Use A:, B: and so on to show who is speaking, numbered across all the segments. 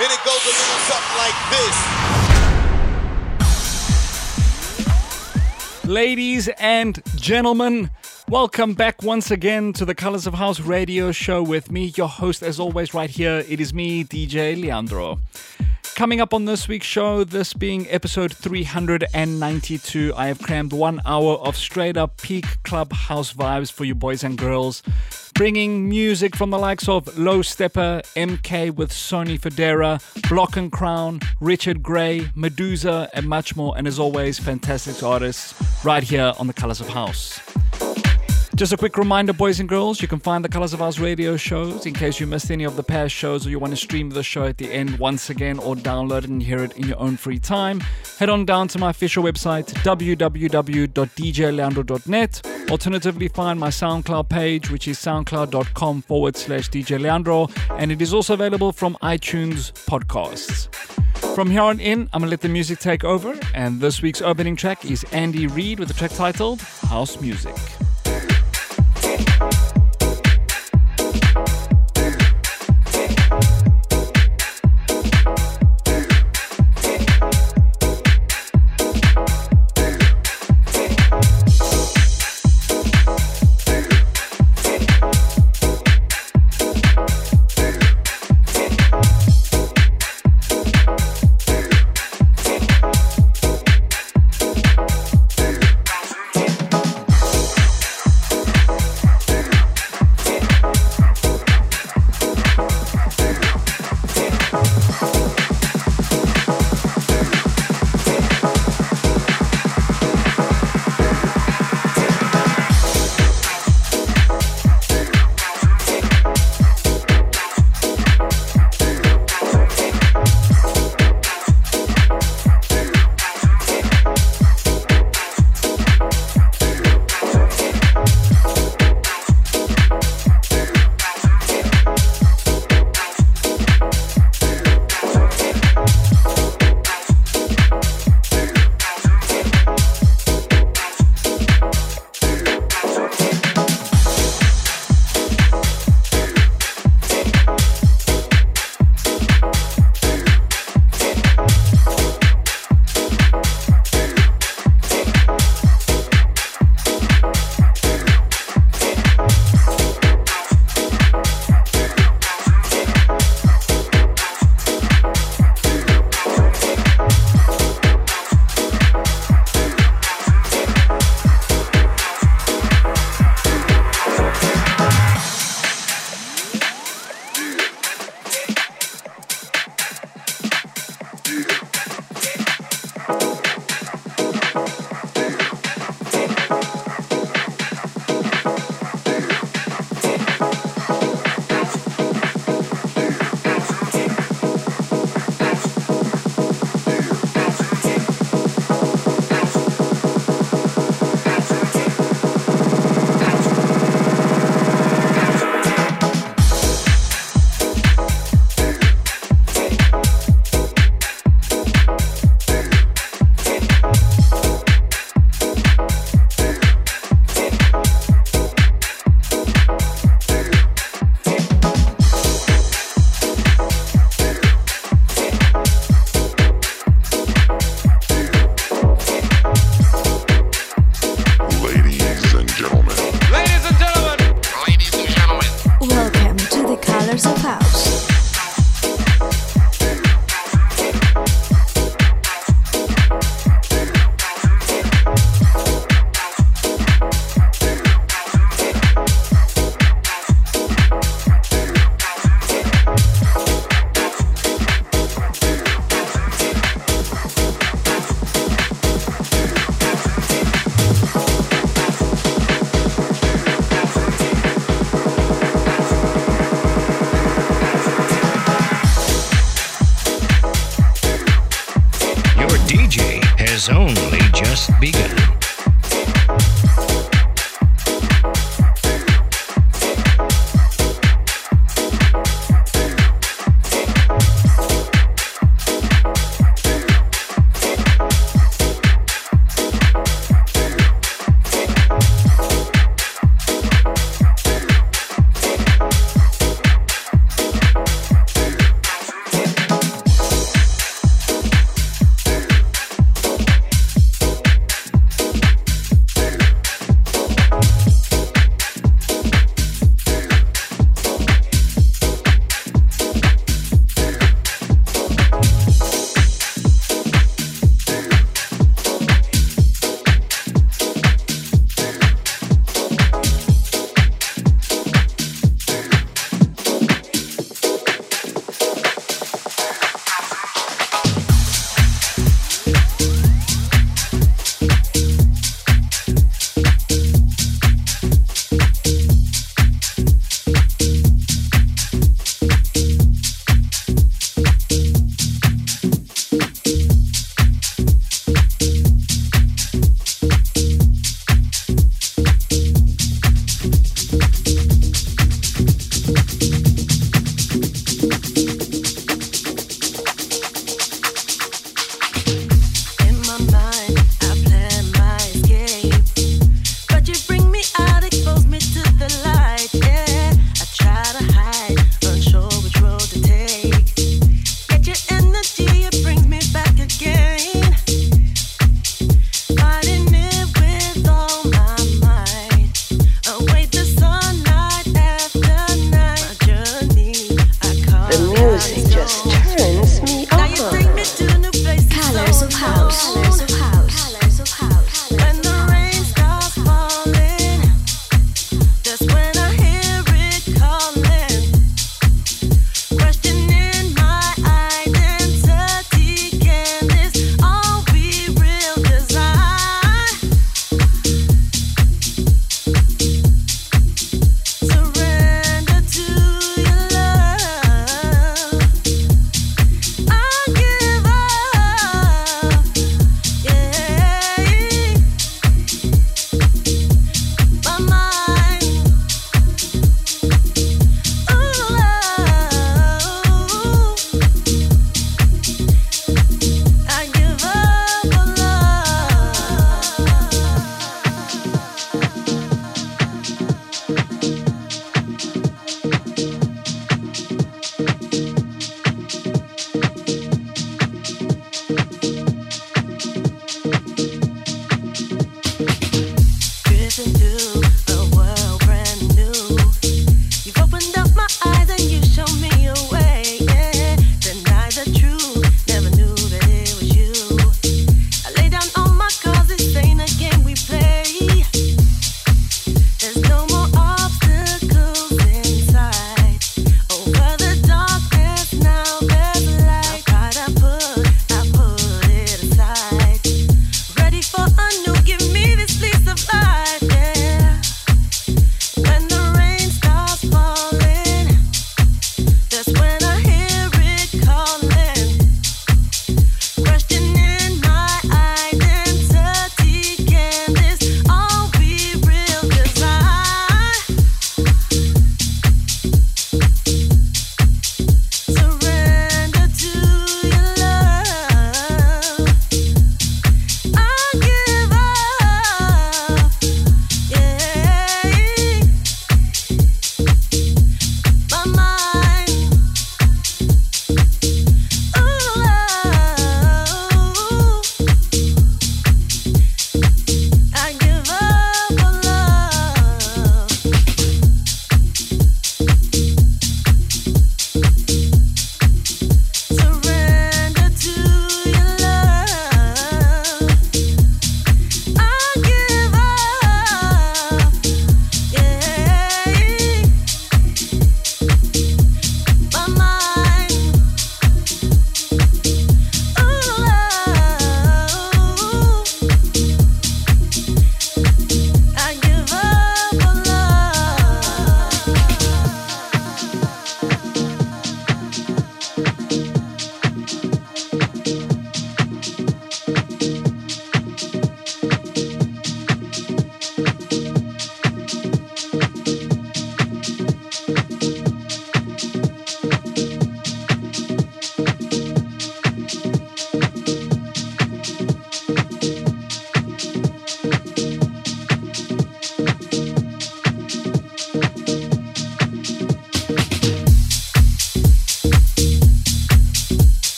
A: And it goes a little something like this.
B: Ladies and gentlemen, welcome back once again to the Colors of House radio show with me, your host, as always, right here. It is me, DJ Leandro. Coming up on this week's show, this being episode 392, I have crammed one hour of straight up peak clubhouse vibes for you boys and girls. Bringing music from the likes of Low Steppa, MK with Sonny Fodera, Block and Crown, Richard Grey, Meduza, and much more. And as always, fantastic artists right here on the Colors of House. Just a quick reminder, boys and girls, you can find the Colors of House radio shows in case you missed any of the past shows or you want to stream the show at the end once again or download it and hear it in your own free time. Head on down to my official website, www.djleandro.net. Alternatively, find my SoundCloud page, which is soundcloud.com forward slash DJ Leandro, and it is also available from iTunes podcasts. From here on in, I'm gonna let the music take over, and this week's opening track is Andy Reid with the track titled House Music. House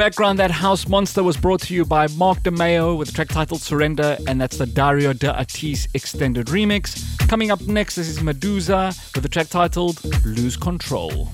B: background, that House Monster was brought to you by Mark Di Meo with a track titled Surrender, and that's the Dario D'Attis extended remix. Coming up next, this is Meduza with a track titled Lose control.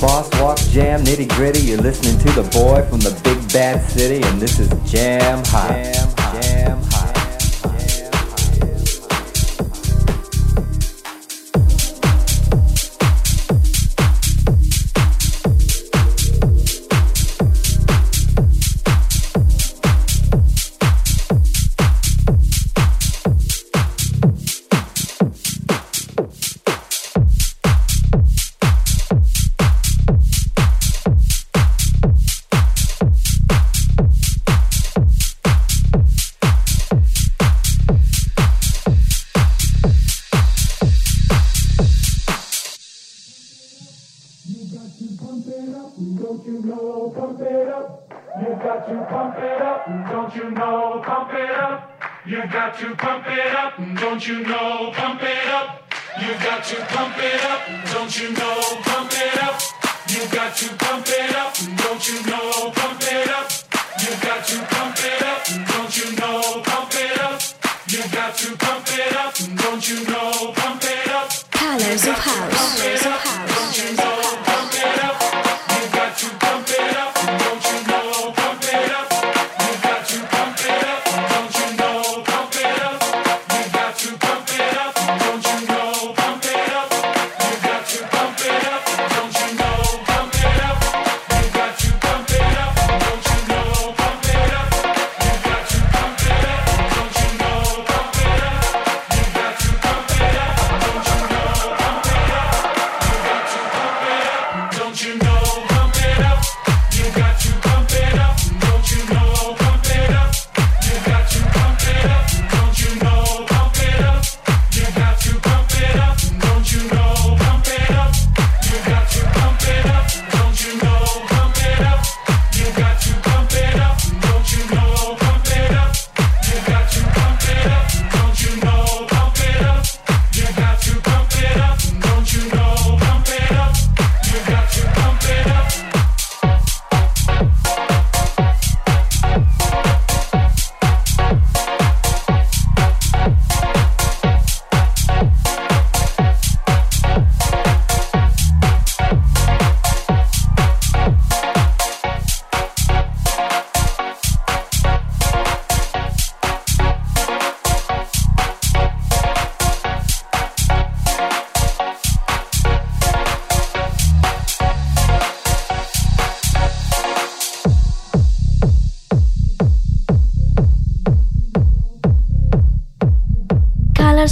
C: boss, walk, jam, nitty gritty. You're listening to the boy from the big bad city, and this is Jam Hot. Jam. You've got to pump it up, don't you know? Pump it up. You've got to pump it up, don't you know? Pump it up. You've got to pump it up, don't you know? Pump it up. You've got to pump it up, don't you know? Pump it up. You've got to pump it up, don't you know? Pump it up. You've got to pump it up, don't you know? Pump it up.
D: Colors of house. Colors of house.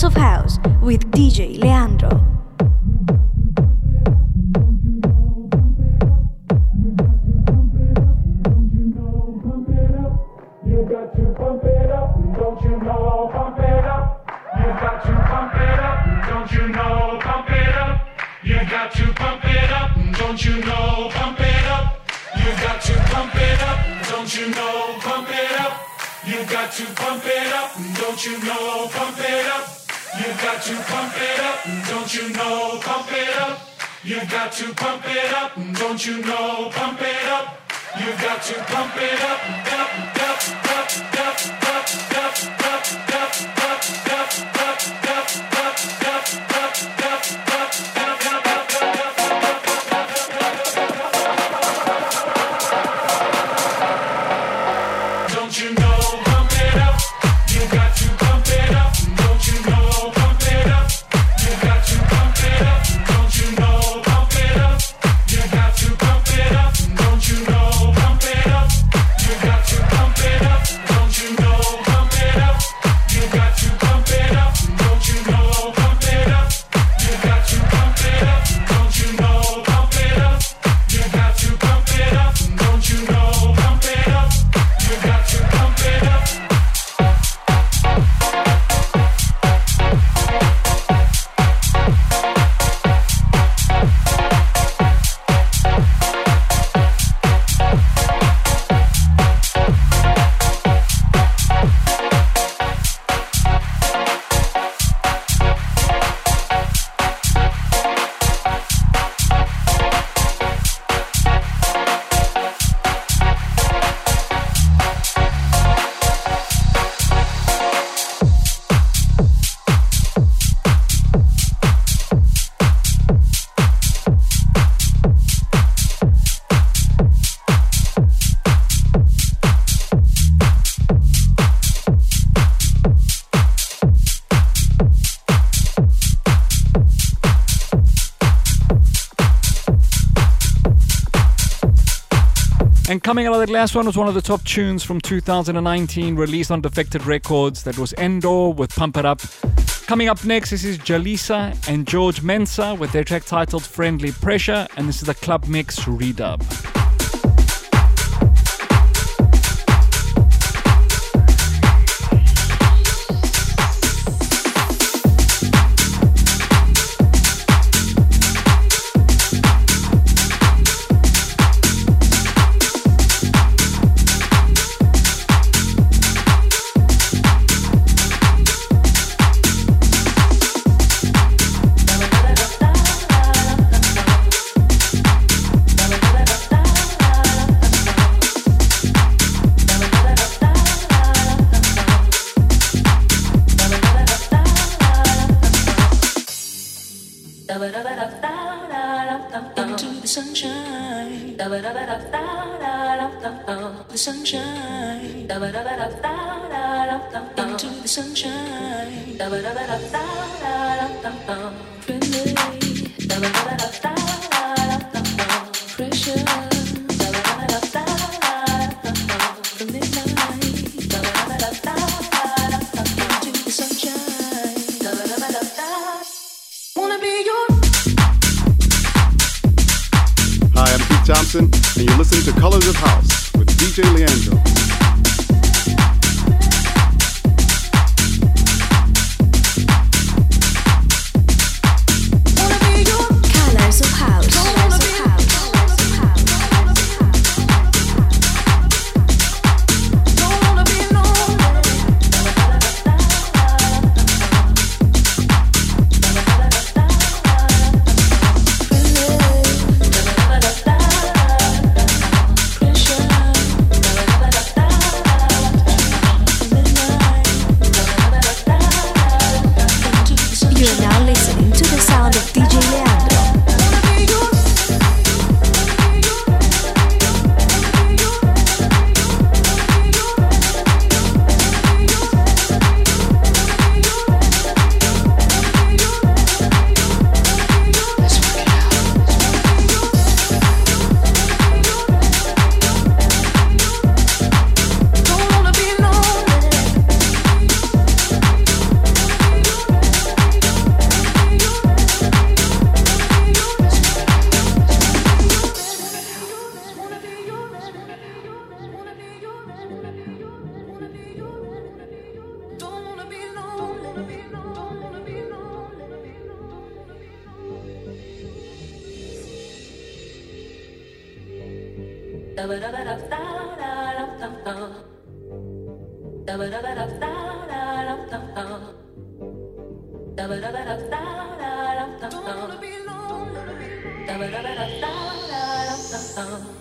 D: Of House with DJ Leandro.
B: And coming out of that last one was one of the top tunes from 2019, released on Defected Records. That was Endor with Pump It Up. Coming up next, this is Jhelisa and George Mensah with their track titled Friendly Pressure, and this is the Club Mix redub.
E: Open friendly. Da, da, da, da, da.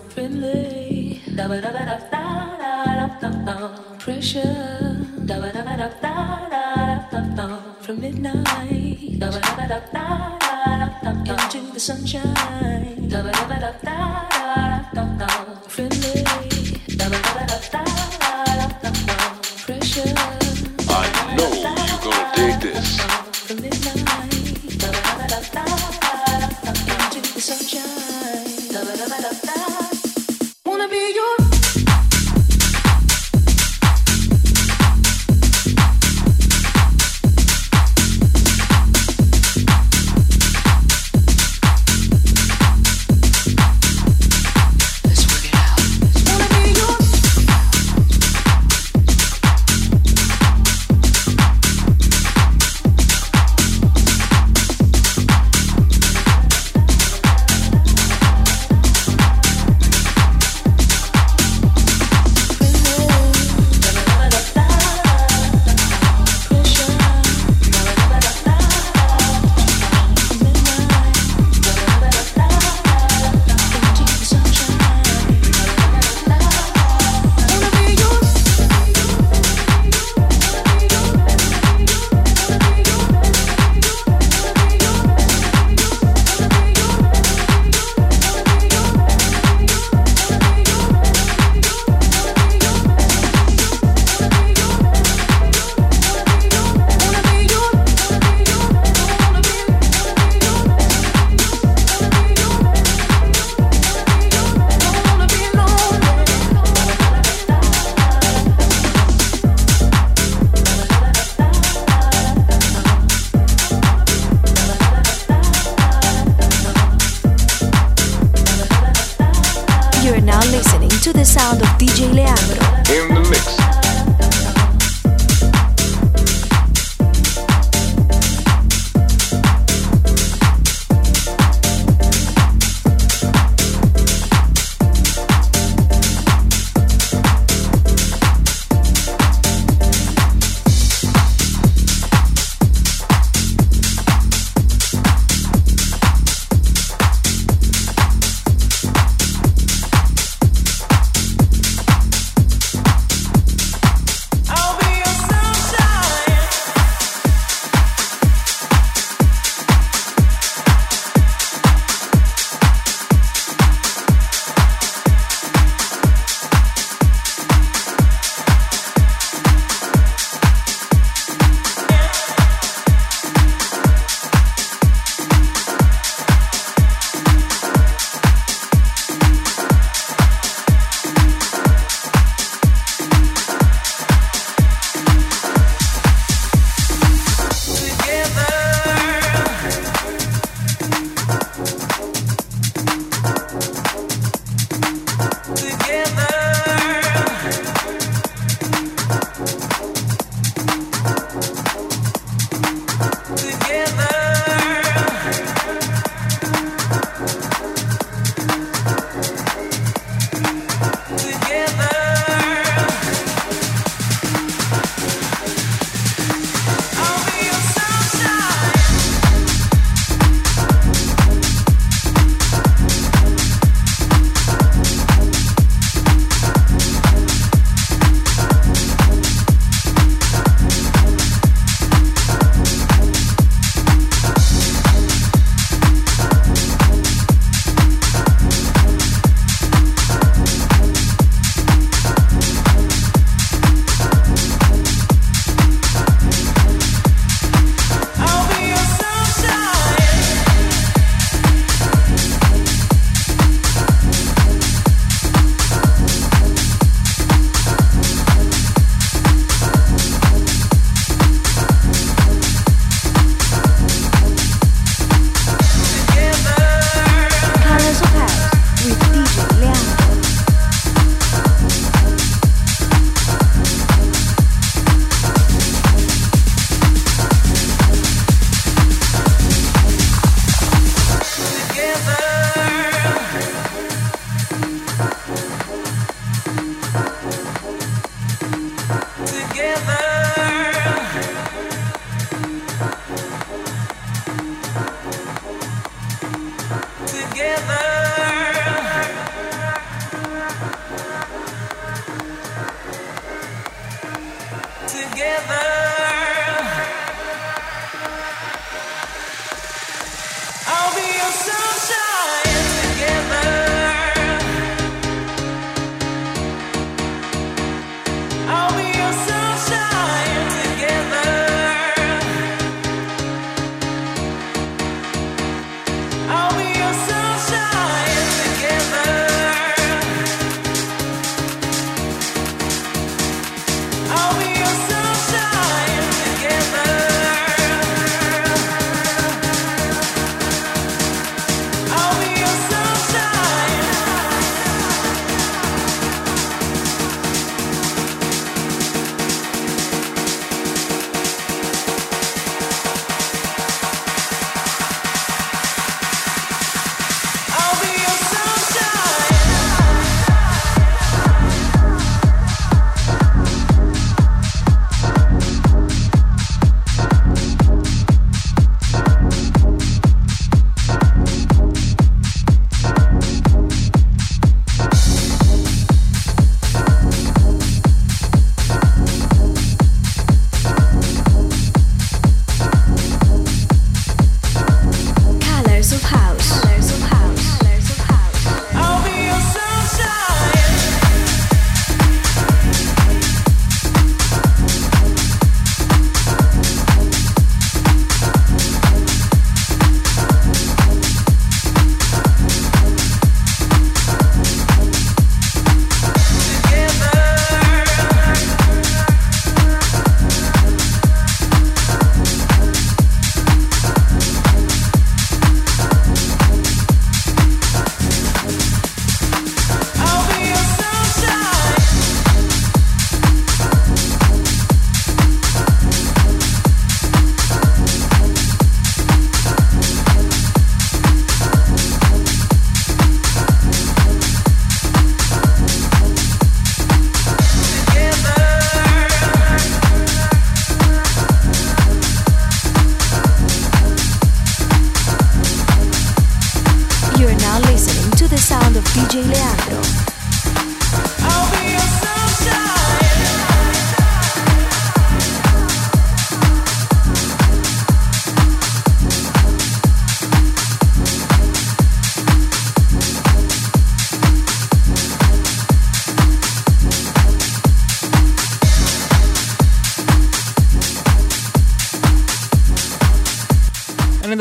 E: Friendly. Pressure. From midnight. Into the sunshine.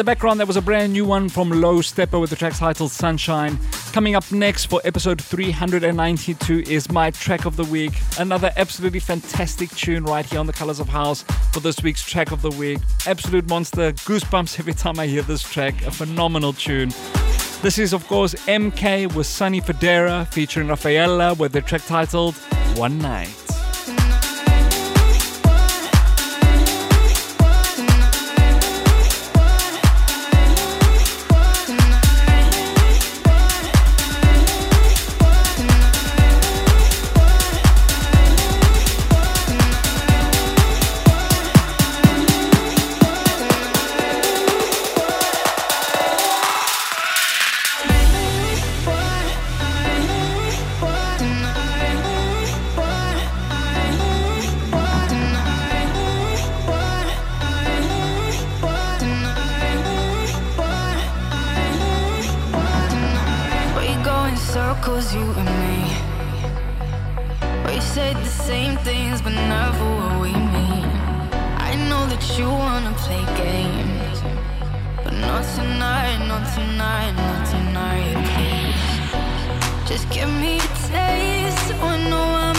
B: Background, there was a brand new one from Low Steppa with the track titled Sunshine. Coming up next for episode 392 is my track of the week. Another absolutely fantastic tune right here on the Colors of House for this week's track of the week. Absolute monster, goosebumps every time I hear this track. A phenomenal tune. This is, of course, MK with Sonny Fodera featuring Raphaella with the track titled One Night.
E: Not tonight, not tonight, please. Just give me a taste, so I know I'm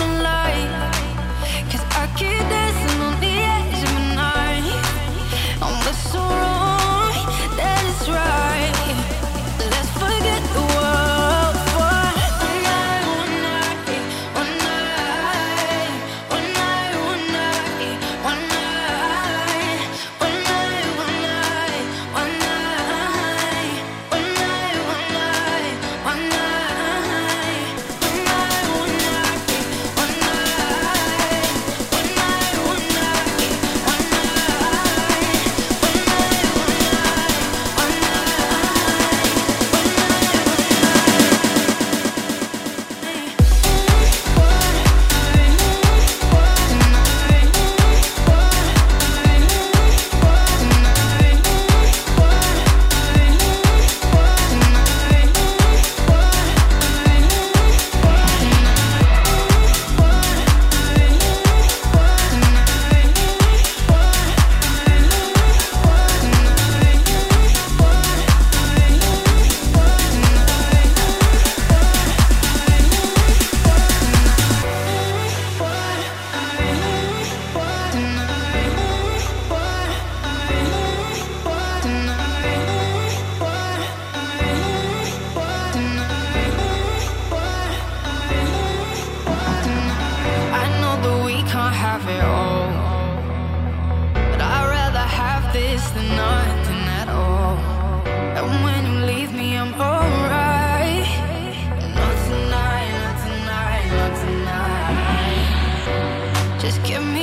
E: Just give me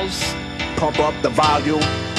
A: house.
F: Pump up the volume.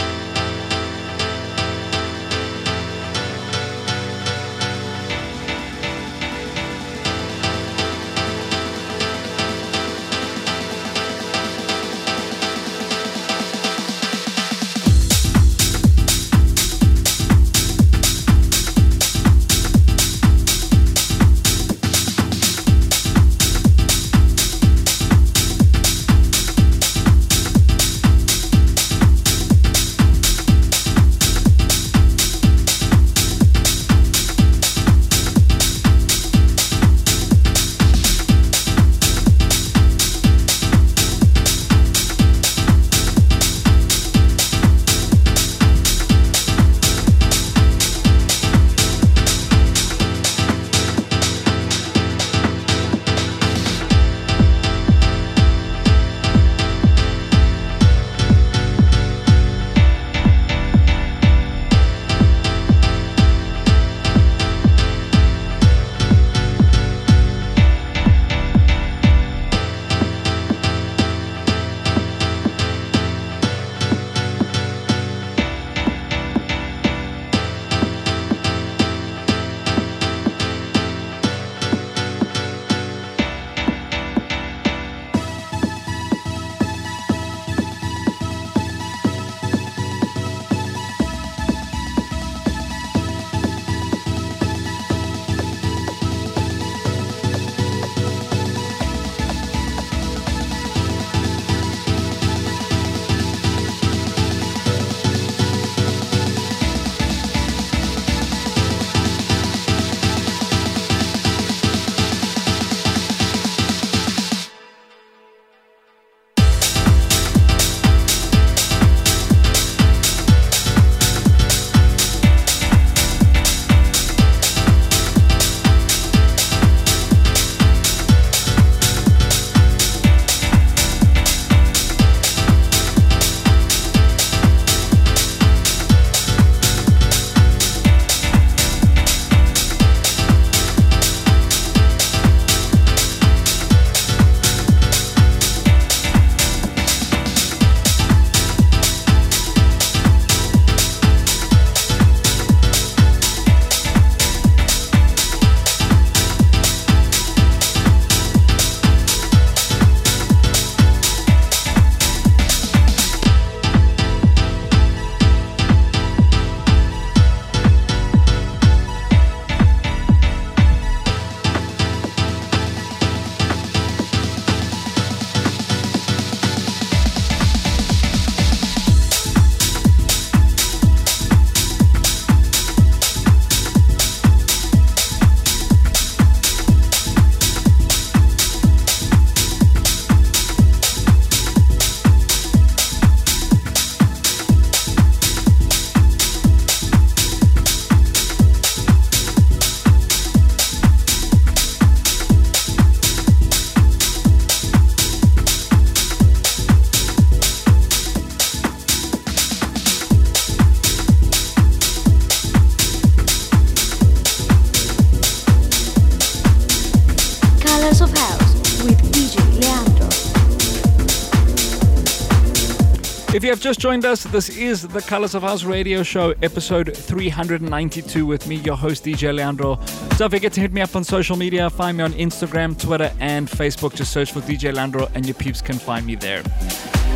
B: have just joined us, this is the Colors of House radio show, episode 392, with me, your host, DJ Leandro. Don't forget to hit me up on social media. Find me on Instagram, Twitter, and Facebook. Just search for DJ Leandro, and your peeps can find me there.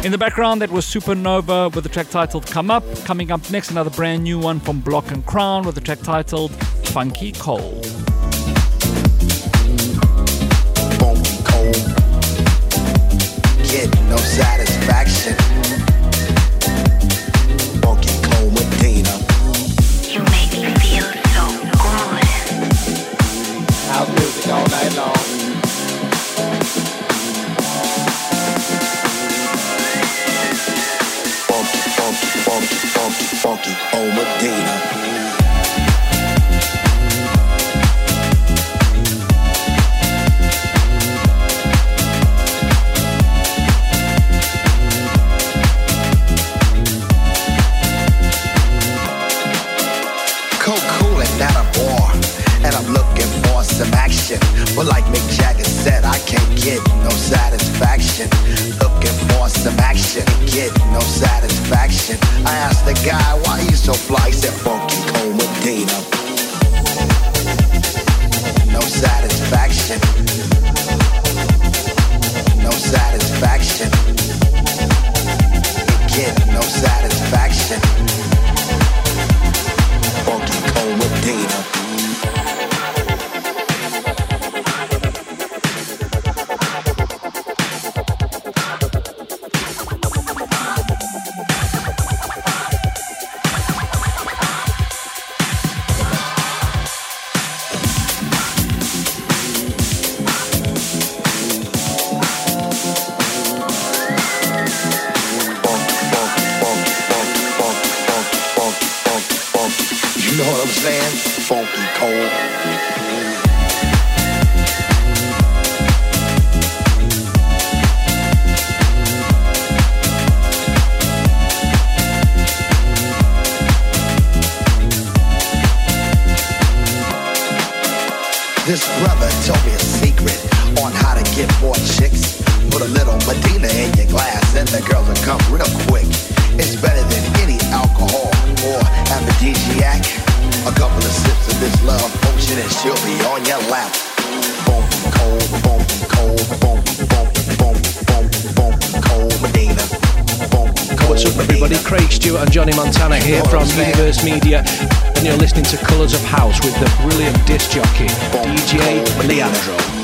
B: In the background, that was Supernova with the track titled Come Up. Coming up next, another brand new one from Block and Crown with the track titled Phunky Cold.
G: Funky Cold. No satisfaction. on your lap. What's up, everybody?
H: Craig Stewart and Johnny Montana here from Universe Media, and you're listening to Colors of House with the brilliant disc jockey DJ Leandro.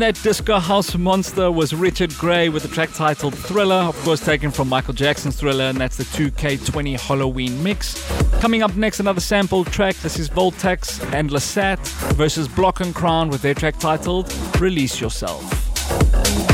B: And that disco house monster was Richard Grey with the track titled Thriller, of course, taken from Michael Jackson's Thriller, and that's the 2K20 Halloween mix. Coming up next, another sample track. This is Voltax and Lissat versus Block and Crown with their track titled Release Yourself.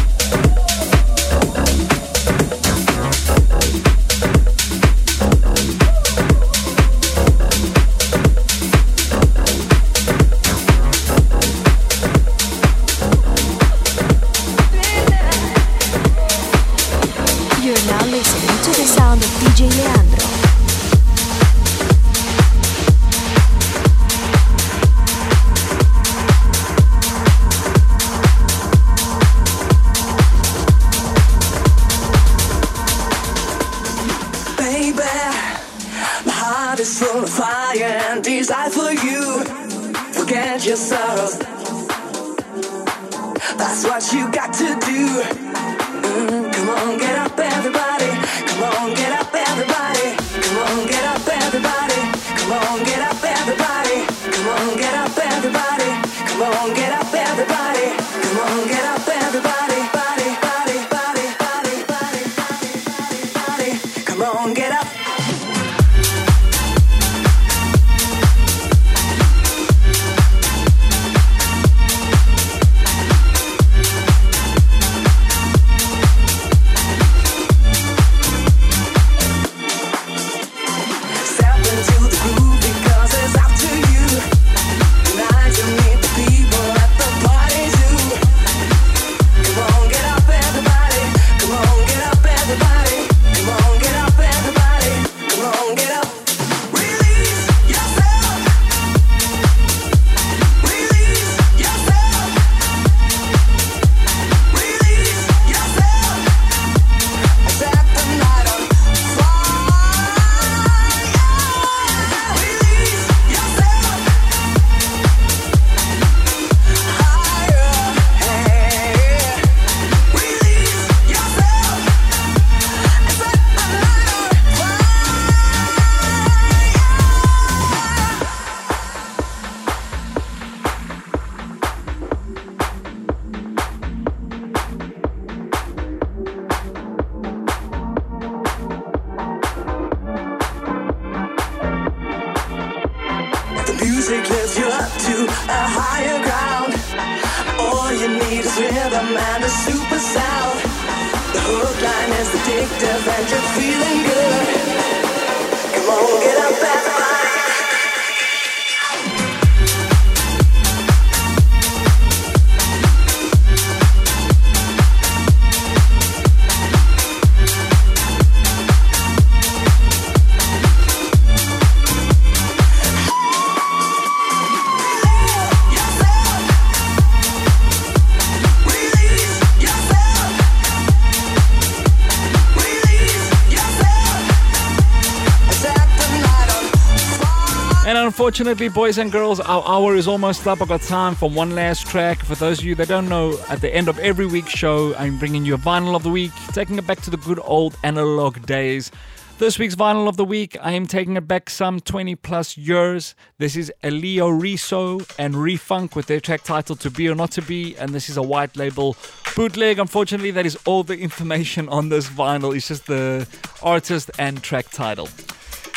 B: Unfortunately, boys and girls, our hour is almost up. I've got time for one last track. For those of you that don't know, at the end of every week's show, I'm bringing you a vinyl of the week, taking it back to the good old analog days. This week's vinyl of the week, I am taking it back some 20 plus years. This is Elio Riso and Refunk with their track title To Be or Not to Be, and this is a white label bootleg. Unfortunately, that is all the information on this vinyl. It's just the artist and track title.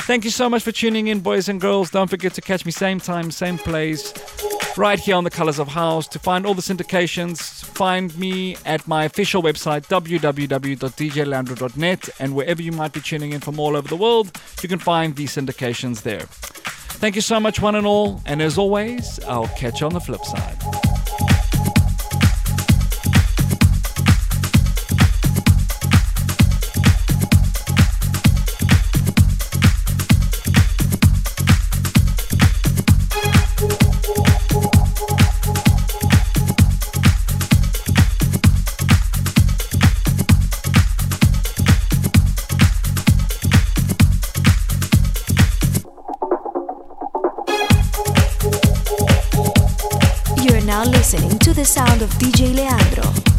B: Thank you so much for tuning in, boys and girls. Don't forget to catch me same time, same place, right here on the Colors of House. To find all the syndications, find me at my official website, www.djleandro.net, and wherever you might be tuning in from all over the world, you can find these syndications there. Thank you so much, one and all, and as always, I'll catch you on the flip side.
D: Of DJ Leandro.